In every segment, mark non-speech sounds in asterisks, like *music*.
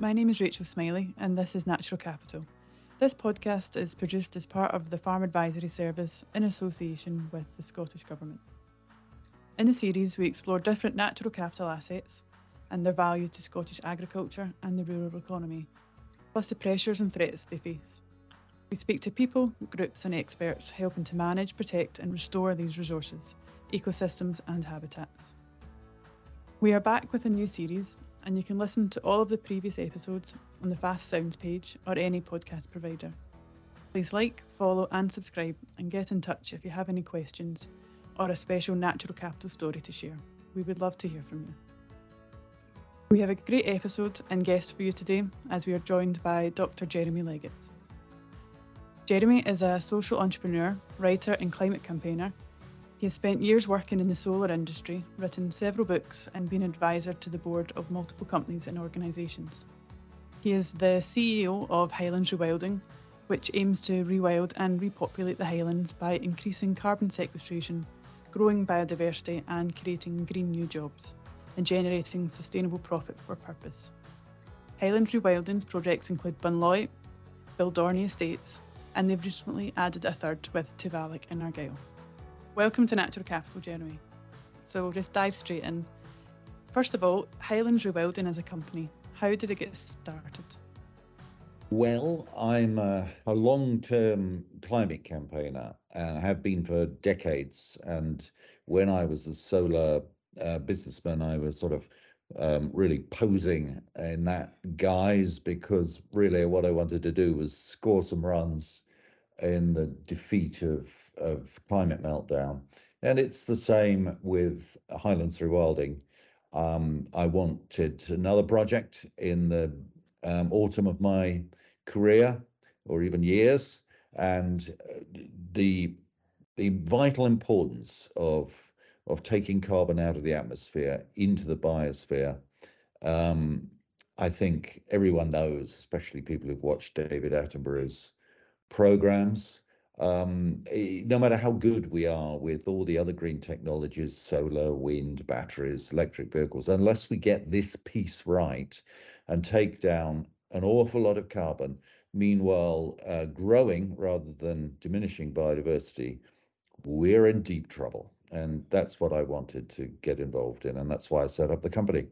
my name is Rachel Smillie, and this is Natural Capital. This podcast is produced as part of the Farm Advisory Service in association with the Scottish Government. In the series, we explore different natural capital assets and their value to Scottish agriculture and the rural economy, plus the pressures and threats they face. We speak to people, groups, and experts helping to manage, protect, and restore these resources, ecosystems, and habitats. We are back with a new series, and you can listen to all of the previous episodes on the FAS Sounds page or any podcast provider. Please like, follow, and subscribe, and get in touch if you have any questions or a special natural capital story to share. We would love to hear from you. We have a great episode and guest for you today as we are joined by Dr. Jeremy Leggett. Jeremy is a social entrepreneur, writer, and climate campaigner. He has spent years working in the solar industry, written several books, and been advisor to the board of multiple companies and organisations. He is the CEO of Highlands Rewilding, which aims to rewild and repopulate the Highlands by increasing carbon sequestration, growing biodiversity, and creating green new jobs, and generating sustainable profit for purpose. Highland Rewilding's projects include Bunloit, Beldorney Estates, and they've recently added a third with Tayvallich in Argyll. Welcome to Natural Capital, Jeremy. So we'll just dive straight in. First of all, Highlands Rewilding as a company, how did it get started? Well, I'm a, a long term climate campaigner and have been for decades. And when I was a solar uh, businessman, I was sort of um, really posing in that guise because really what I wanted to do was score some runs in the defeat of, of climate meltdown. And it's the same with Highlands Rewilding. Um, I wanted another project in the um, autumn of my career or even years. And uh, the, the vital importance of, of taking carbon out of the atmosphere into the biosphere um, I think everyone knows, especially people who've watched David Attenborough's programs. Um, eh, no matter how good we are with all the other green technologies, solar, wind, batteries, electric vehicles, unless we get this piece right and take down an awful lot of carbon, meanwhile uh, growing rather than diminishing biodiversity, we're in deep trouble. And that's what I wanted to get involved in. And that's why I set up the company.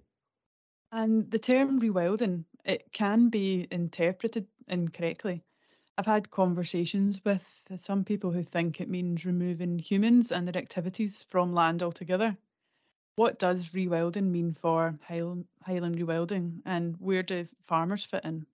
And the term rewilding, it can be interpreted incorrectly. I've had conversations with some people who think it means removing humans and their activities from land altogether. What does rewilding mean for Highland, rewilding and where do farmers fit in?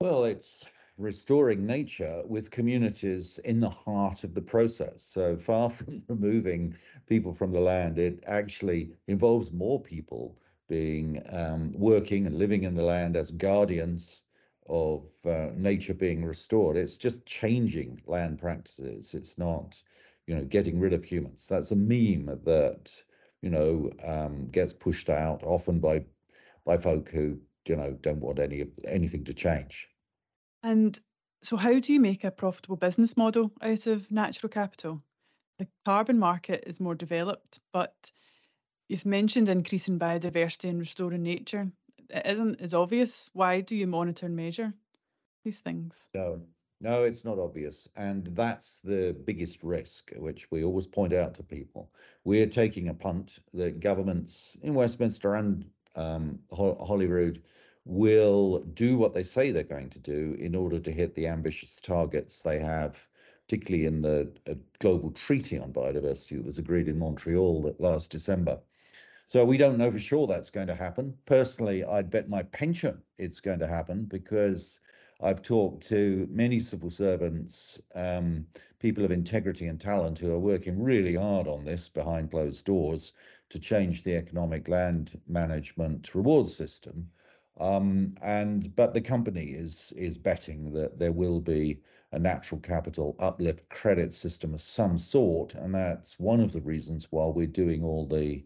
Well, it's restoring nature with communities in the heart of the process. So far *laughs* from removing people from the land, it actually involves more people being um, working and living in the land as guardians of uh, nature being restored. It's just changing land practices. It's not, you know, getting rid of humans. That's a meme that you know um, gets pushed out often by by folk who you know don't want any of anything to change. And so, how do you make a profitable business model out of natural capital? The carbon market is more developed, but you've mentioned increasing biodiversity and restoring nature it isn't as obvious. Why do you monitor and measure these things? No, no, it's not obvious. And that's the biggest risk, which we always point out to people. We're taking a punt. that governments in Westminster and um, Holyrood will do what they say they're going to do in order to hit the ambitious targets they have, particularly in the uh, global treaty on biodiversity that was agreed in Montreal last December. So we don't know for sure that's going to happen. Personally, I'd bet my pension it's going to happen because I've talked to many civil servants, um, people of integrity and talent who are working really hard on this behind closed doors to change the economic land management reward system. Um, and but the company is is betting that there will be a natural capital uplift credit system of some sort, and that's one of the reasons why we're doing all the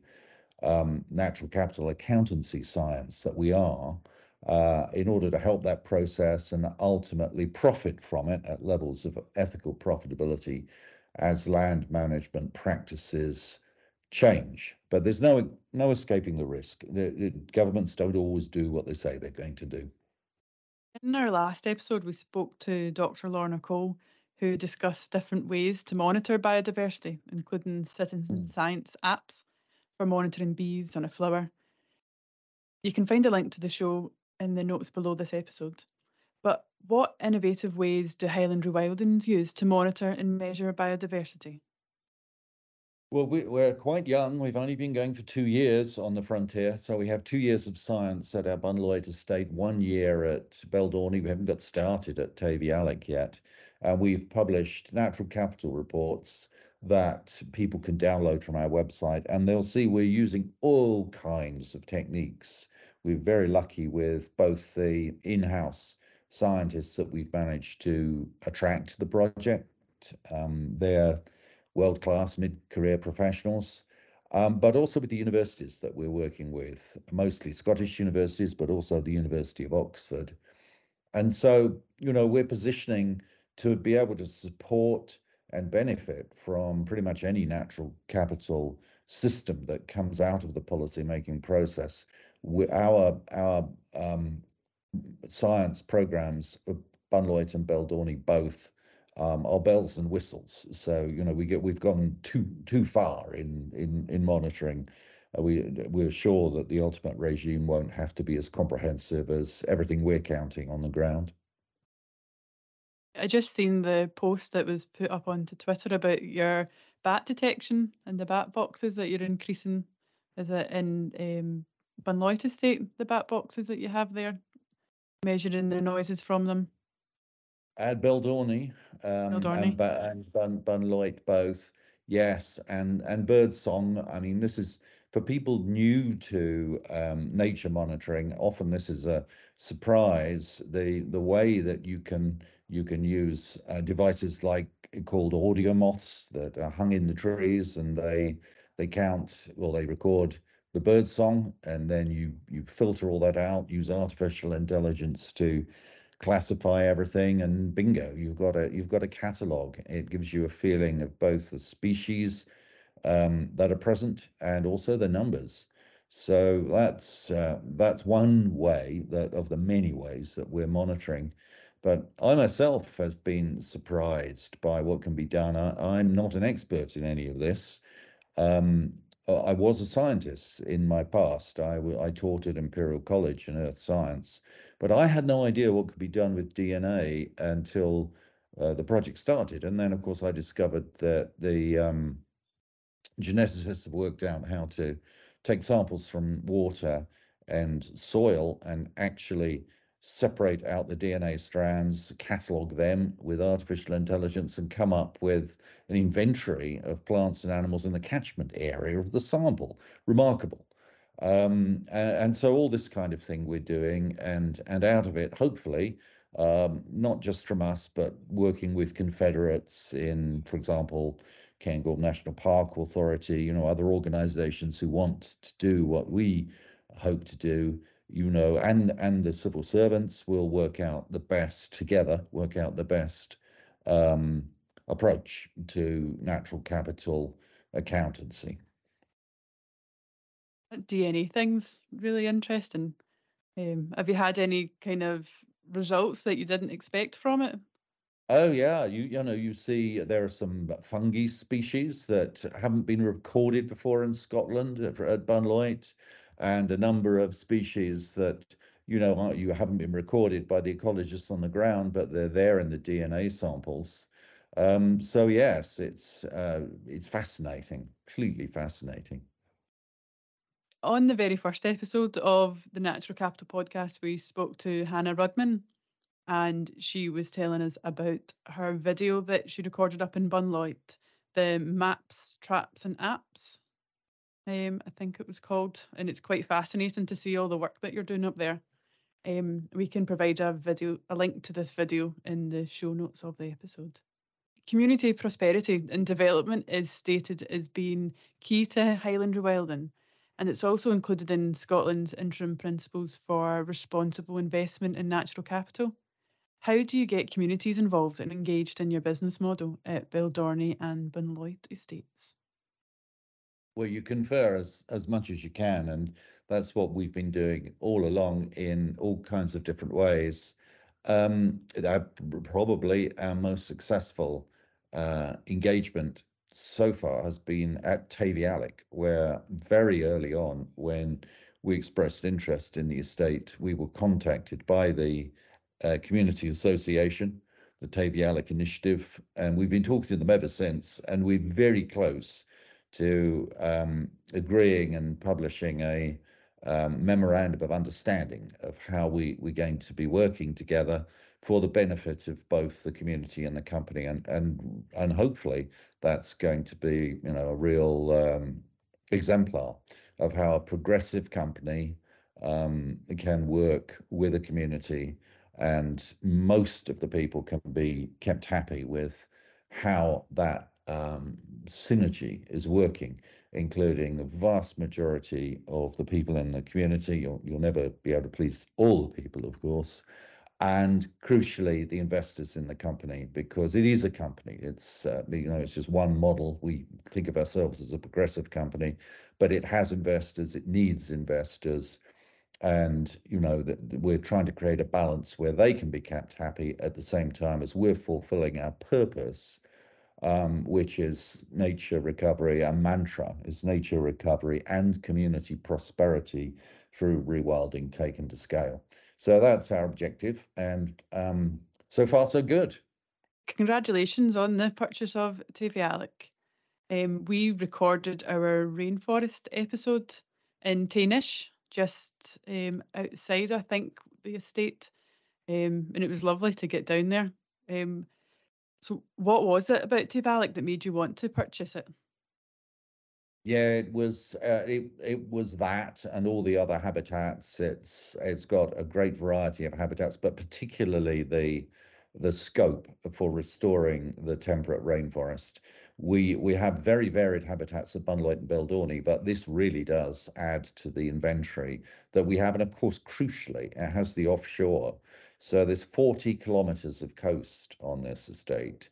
um, natural capital accountancy science that we are uh, in order to help that process and ultimately profit from it at levels of ethical profitability as land management practices change. But there's no no escaping the risk. The, the governments don't always do what they say they're going to do. In our last episode, we spoke to Dr. Lorna Cole, who discussed different ways to monitor biodiversity, including citizen mm. science apps for monitoring bees on a flower. You can find a link to the show in the notes below this episode. But what innovative ways do Highland Rewildings use to monitor and measure biodiversity? Well, we, are quite young. We've only been going for two years on the frontier. So we have two years of science at our Bunloit estate, one year at Beldorney. We haven't got started at Tayvallich yet. And we've published natural capital reports that people can download from our website. And they'll see we're using all kinds of techniques. We're very lucky with both the in house scientists that we've managed to attract to the project. Um, they're world class mid career professionals, um, but also with the universities that we're working with, mostly Scottish universities, but also the University of Oxford. And so, you know, we're positioning to be able to support and benefit from pretty much any natural capital system that comes out of the policy making process. Our our um, science programs, Bunloit and Beldorney both um, are bells and whistles. So you know we get we've gone too too far in in in monitoring. Uh, we we're sure that the ultimate regime won't have to be as comprehensive as everything we're counting on the ground. I just seen the post that was put up onto Twitter about your bat detection and the bat boxes that you're increasing. Is it in um, Bunloit Estate, the bat boxes that you have there, measuring the noises from them? At Beldorney, um, and, and Bun, both. Yes, and and birdsong. I mean, this is for people new to um, nature monitoring. Often this is a surprise. The the way that you can you can use uh, devices like called audio moths that are hung in the trees, and they they count. Well, they record the bird song, and then you you filter all that out. Use artificial intelligence to classify everything and bingo you've got a you've got a catalog it gives you a feeling of both the species um, that are present and also the numbers so that's uh, that's one way that of the many ways that we're monitoring but I myself has been surprised by what can be done. I, am not an expert in any of this. Um, I was a scientist in my past. I, I taught at Imperial College in Earth Science, but I had no idea what could be done with DNA until uh, the project started. And then, of course, I discovered that the um, geneticists have worked out how to take samples from water and soil and actually separate out the DNA strands, catalog them with artificial intelligence, and come up with an inventory of plants and animals in the catchment area of the sample. Remarkable. Um, and, and, so all this kind of thing we're doing, and and out of it, hopefully, um, not just from us, but working with confederates in, for example, Cairngorm National Park Authority, you know, other organisations who want to do what we hope to do, you know, and and the civil servants will work out the best together, work out the best um, approach to natural capital accountancy. DNA things really interesting. Um, have you had any kind of results that you didn't expect from it? Oh yeah, you you know you see there are some fungi species that haven't been recorded before in Scotland at, at Bunloit, and a number of species that you know you haven't been recorded by the ecologists on the ground, but they're there in the DNA samples. Um, so yes, it's uh, it's fascinating, completely fascinating on the very first episode of the Natural Capital podcast, we spoke to Hannah Rudman, and she was telling us about her video that she recorded up in Bunloit, the Maps, Traps, and Apps. Um, I think it was called, and it's quite fascinating to see all the work that you're doing up there. Um, we can provide a video, a link to this video in the show notes of the episode. Community prosperity and development is stated as being key to Highland Rewilding and it's also included in Scotland's interim principles for responsible investment in natural capital. How do you get communities involved and engaged in your business model at Beldorney and Bunloit Estates? Well, you confer as as much as you can, and that's what we've been doing all along in all kinds of different ways. Um, probably our most successful uh, engagement so far has been at Tayvallich, where very early on, when we expressed interest in the estate, we were contacted by the uh, community association, the Tayvallich Initiative, and we've been talking to them ever since. And we're very close to um, agreeing and publishing a um, memorandum of understanding of how we, we're going to be working together for the benefit of both the community and the company, and and and hopefully that's going to be you know a real um, exemplar of how a progressive company um, can work with a community, and most of the people can be kept happy with how that um, synergy is working, including the vast majority of the people in the community. You'll, you'll never be able to please all the people, of course, and crucially the investors in the company because it is a company. It's uh, you know it's just one model. We think of ourselves as a progressive company but it has investors it needs investors. And you know that we're trying to create a balance where they can be kept happy at the same time as we're fulfilling our purpose um, which is nature recovery our mantra is nature recovery and community prosperity through rewilding taken to scale. So that's our objective, and um, so far so good. Congratulations on the purchase of Tayvallich. Um, we recorded our rainforest episode in Taynish, just um, outside, I think, the estate, um, and it was lovely to get down there. Um, so, what was it about Tayvallich that made you want to purchase it? Yeah, it was uh, it it was that and all the other habitats. It's it's got a great variety of habitats, but particularly the the scope for restoring the temperate rainforest. We we have very varied habitats at Bunloit and Beldorney, but this really does add to the inventory that we have, and of course, crucially, it has the offshore. So there's 40 kilometres of coast on this estate.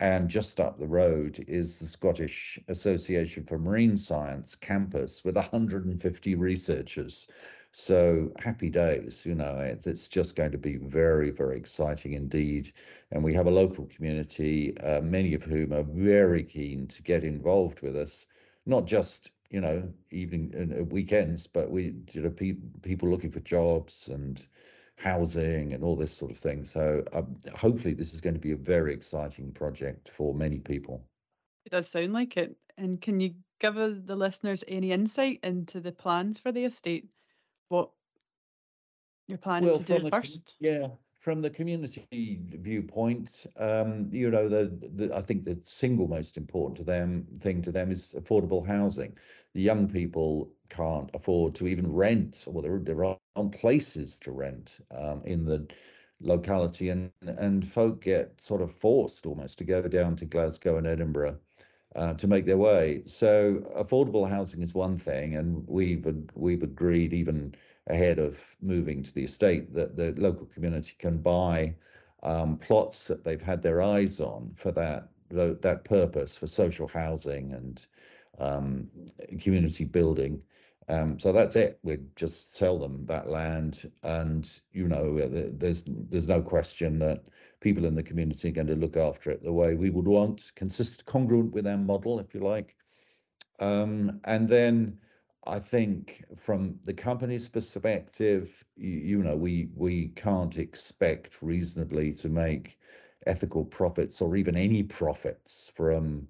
And just up the road is the Scottish Association for Marine Science campus with 150 researchers. So happy days, you know, it's just going to be very, very exciting indeed. And we have a local community, uh, many of whom are very keen to get involved with us, not just, you know, evening and uh, weekends, but we, you know, pe- people looking for jobs and housing and all this sort of thing. So um, hopefully, this is going to be a very exciting project for many people. It does sound like it. And can you give the listeners any insight into the plans for the estate? What you're planning well, to do first? Yeah, from the community viewpoint, um, you know, the, the I think the single most important to them thing to them is affordable housing. The young people can't afford to even rent, or there there aren't places to rent um, in the locality, and and folk get sort of forced almost to go down to Glasgow and Edinburgh. Uh, to make their way, so affordable housing is one thing, and we've we've agreed even ahead of moving to the estate that the local community can buy um, plots that they've had their eyes on for that that purpose for social housing and um, community building. Um, so that's it. We'd just sell them that land, and you know, there's there's no question that people in the community are going to look after it the way we would want, consist congruent with our model, if you like. Um, and then I think from the company's perspective, you, you, know, we we can't expect reasonably to make ethical profits or even any profits from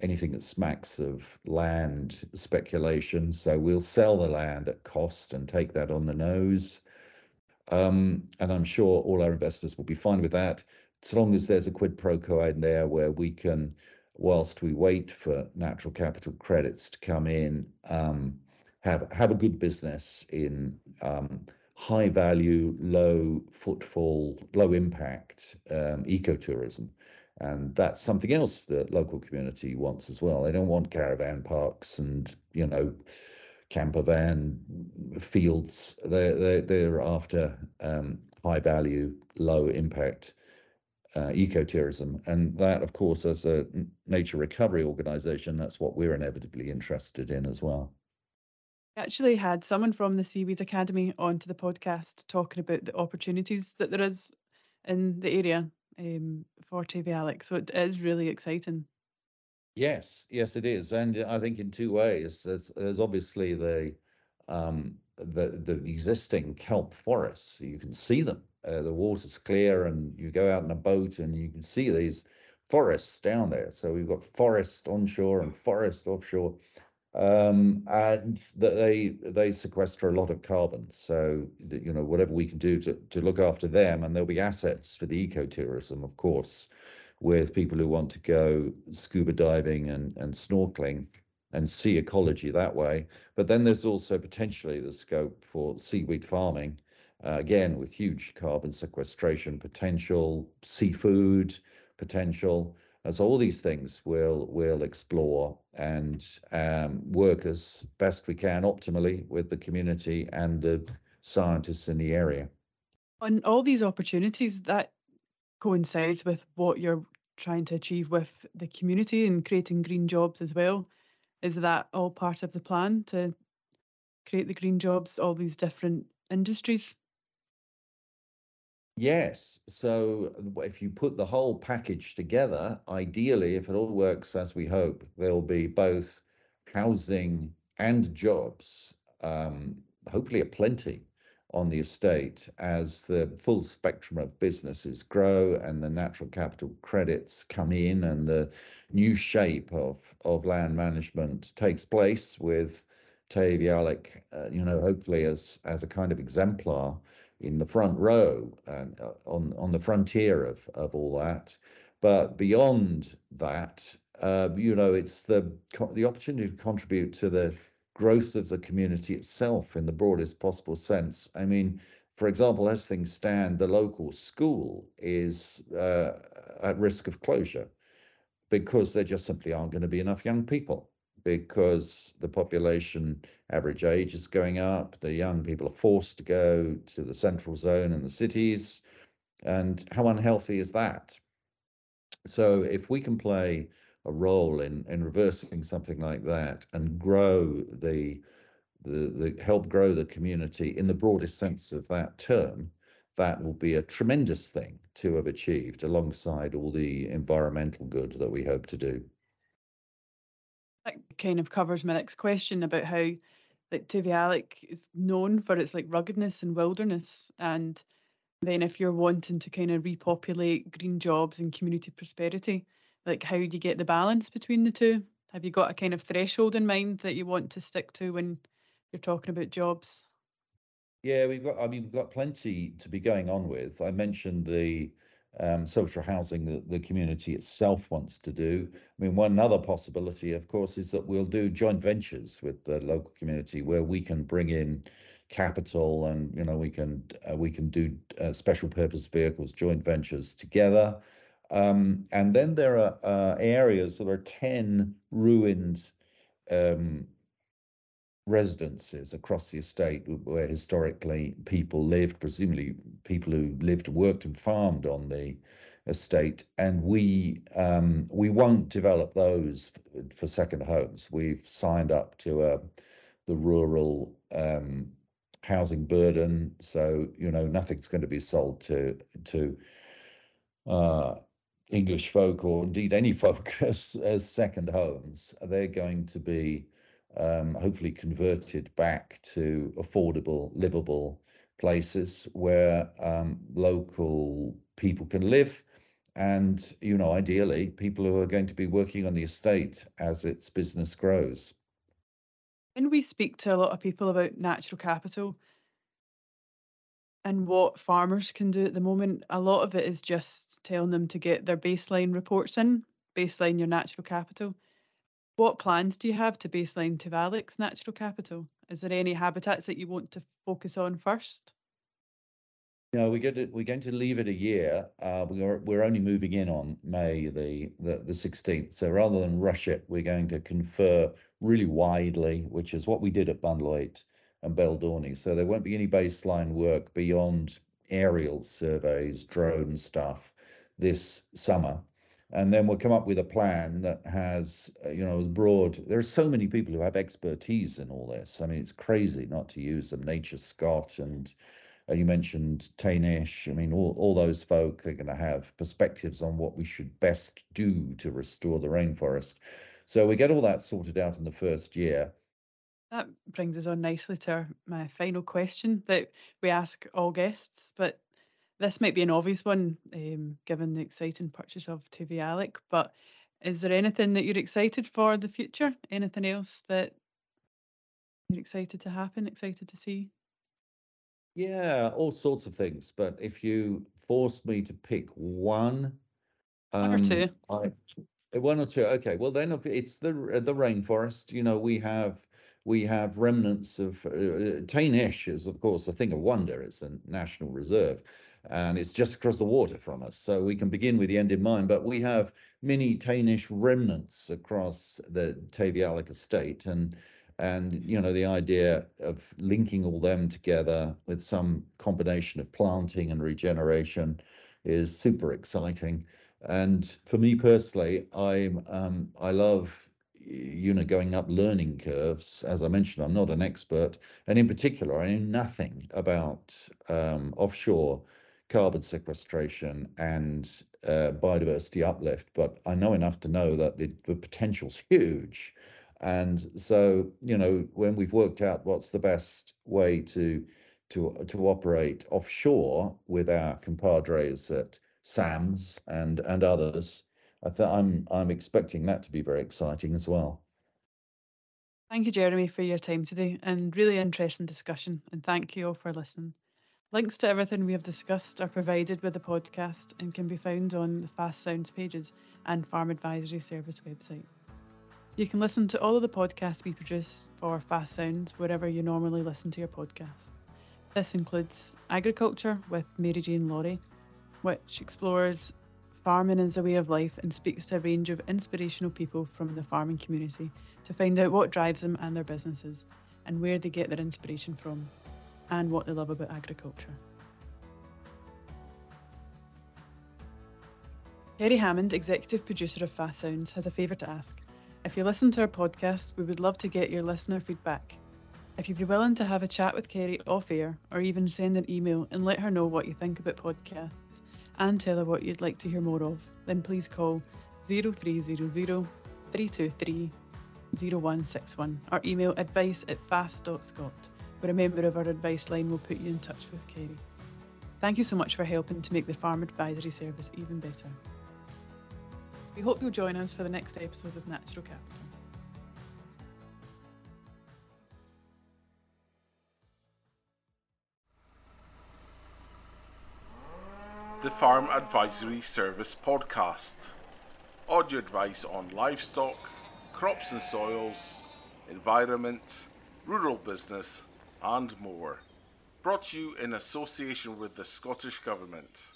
anything that smacks of land speculation. So we'll sell the land at cost and take that on the nose. Um, and I'm sure all our investors will be fine with that, as long as there's a quid pro quo in there where we can, whilst we wait for natural capital credits to come in, um, have have a good business in um, high value, low footfall, low impact um, ecotourism. And that's something else that local community wants as well. They don't want caravan parks and, you know, camper van fields. They're, they're, they're after um, high value, low impact uh, ecotourism. And that, of course, as a nature recovery organization, that's what we're inevitably interested in as well. Actually had someone from the Seaweed Academy onto the podcast talking about the opportunities that there is in the area um, for Tayvallich. So it is really exciting. Yes, yes, it is, and I think in two ways. There's, there's obviously the um, the the existing kelp forests. You can see them. Uh, the water's clear, and you go out in a boat, and you can see these forests down there. So we've got forest onshore and forest offshore, um, and that they they sequester a lot of carbon. So you know whatever we can do to to look after them, and there'll be assets for the ecotourism, of course, with people who want to go scuba diving and and snorkeling and see ecology that way. But then there's also potentially the scope for seaweed farming, uh, again, with huge carbon sequestration potential, seafood potential. So all these things we'll, we'll explore and um, work as best we can optimally with the community and the scientists in the area. And all these opportunities, that coincides with what you're trying to achieve with the community and creating green jobs as well. Is that all part of the plan to create the green jobs, all these different industries? Yes. So if you put the whole package together, ideally, if it all works as we hope, there'll be both housing and jobs, um, hopefully a plenty on the estate as the full spectrum of businesses grow and the natural capital credits come in and the new shape of, of land management takes place with Tayvallich, uh, you know, hopefully as, as a kind of exemplar in the front row and uh, on, on the frontier of, of all that. But beyond that, uh, you know, it's the the opportunity to contribute to the growth of the community itself in the broadest possible sense. I mean, for example, as things stand, the local school is uh, at risk of closure because there just simply aren't going to be enough young people because the population average age is going up. The young people are forced to go to the central zone and the cities. And how unhealthy is that? So, if we can play a role in in reversing something like that and grow the the, the help grow the community in the broadest sense of that term, that will be a tremendous thing to have achieved alongside all the environmental good that we hope to do. That kind of covers my next question about how like Tayvallich is known for its like ruggedness and wilderness and then if you're wanting to kind of repopulate green jobs and community prosperity like how do you get the balance between the two? Have you got a kind of threshold in mind that you want to stick to when you're talking about jobs? Yeah, we've got. I mean, we've got plenty to be going on with. I mentioned the um, social housing that the community itself wants to do. I mean, one other possibility, of course, is that we'll do joint ventures with the local community where we can bring in capital and you know we can uh, we can do uh, special purpose vehicles, joint ventures together. Um, and then there are uh, areas, there are 10 ruined um, residences across the estate where historically people lived, presumably people who lived, worked, and farmed on the estate. And we um, we won't develop those for second homes. We've signed up to uh, the rural um, housing burden, so you know nothing's going to be sold to to uh, English folk or indeed any *laughs* folk as, as second homes, they're going to be um, hopefully converted back to affordable, livable places where um, local people can live. And, you know, ideally, people who are going to be working on the estate as its business grows. When we speak to a lot of people about natural capital, and what farmers can do at the moment, a lot of it is just telling them to get their baseline reports in, baseline your natural capital. What plans do you have to baseline Tayvallich's natural capital? Is there any habitats that you want to focus on first? No, we're going to we're going to leave it a year. Uh, we're we're only moving in on May the the the sixteenth. So rather than rush it, we're going to confer really widely, which is what we did at Bunloit and Beldorney. So there won't be any baseline work beyond aerial surveys, drone stuff this summer and then we'll come up with a plan that has uh, you know broad there's so many people who have expertise in all this i mean it's crazy not to use them NatureScot and uh, you mentioned Taynish. I mean, all, all those folk, they're going to have perspectives on what we should best do to restore the rainforest. So we get all that sorted out in the first year. That brings us on nicely to our, my final question that we ask all guests, but this might be an obvious one, um, given the exciting purchase of Tayvallich, but is there anything that you're excited for the future? Anything else that you're excited to happen, excited to see? Yeah, all sorts of things. But if you force me to pick one, One or two. um, I one or two. Okay, well then it's the the rainforest. You know, we have we have remnants of uh, uh Taynish is of course a thing of wonder. It's a national reserve, and it's just across the water from us. So we can begin with the end in mind. But we have many Taynish remnants across the Tayvallich estate, and and you know the idea of linking all them together with some combination of planting and regeneration is super exciting. And for me personally, I'm um, I love you know going up learning curves. As I mentioned, I'm not an expert, and in particular, I know nothing about um, offshore carbon sequestration and uh, biodiversity uplift, but I know enough to know that the, the potential's huge. And so, you know, when we've worked out what's the best way to to to operate offshore with our compadres at SAMS and and others, I th- I'm I'm expecting that to be very exciting as well. Thank you, Jeremy, for your time today and really interesting discussion. And thank you all for listening. Links to everything we have discussed are provided with the podcast and can be found on the FAS Sounds pages and Farm Advisory Service website. You can listen to all of the podcasts we produce for FAS Sounds wherever you normally listen to your podcast. This includes Agriculture with Mary Jane Laurie, which explores farming as a way of life and speaks to a range of inspirational people from the farming community to find out what drives them and their businesses and where they get their inspiration from and what they love about agriculture. Kerry Hammond, executive producer of FAS Sounds, has a favour to ask. If you listen to our podcast, we would love to get your listener feedback. If you'd be willing to have a chat with Kerry off air or even send an email and let her know what you think about podcasts and tell her what you'd like to hear more of, then please call 0300 323 0161 or email advice at fas.scot where a member of our advice line will put you in touch with Kerry. Thank you so much for helping to make the Farm Advisory Service even better. We hope you'll join us for the next episode of Natural Capital. The Farm Advisory Service Podcast. Audio advice on livestock, crops and soils, environment, rural business, and more. Brought to you in association with the Scottish Government.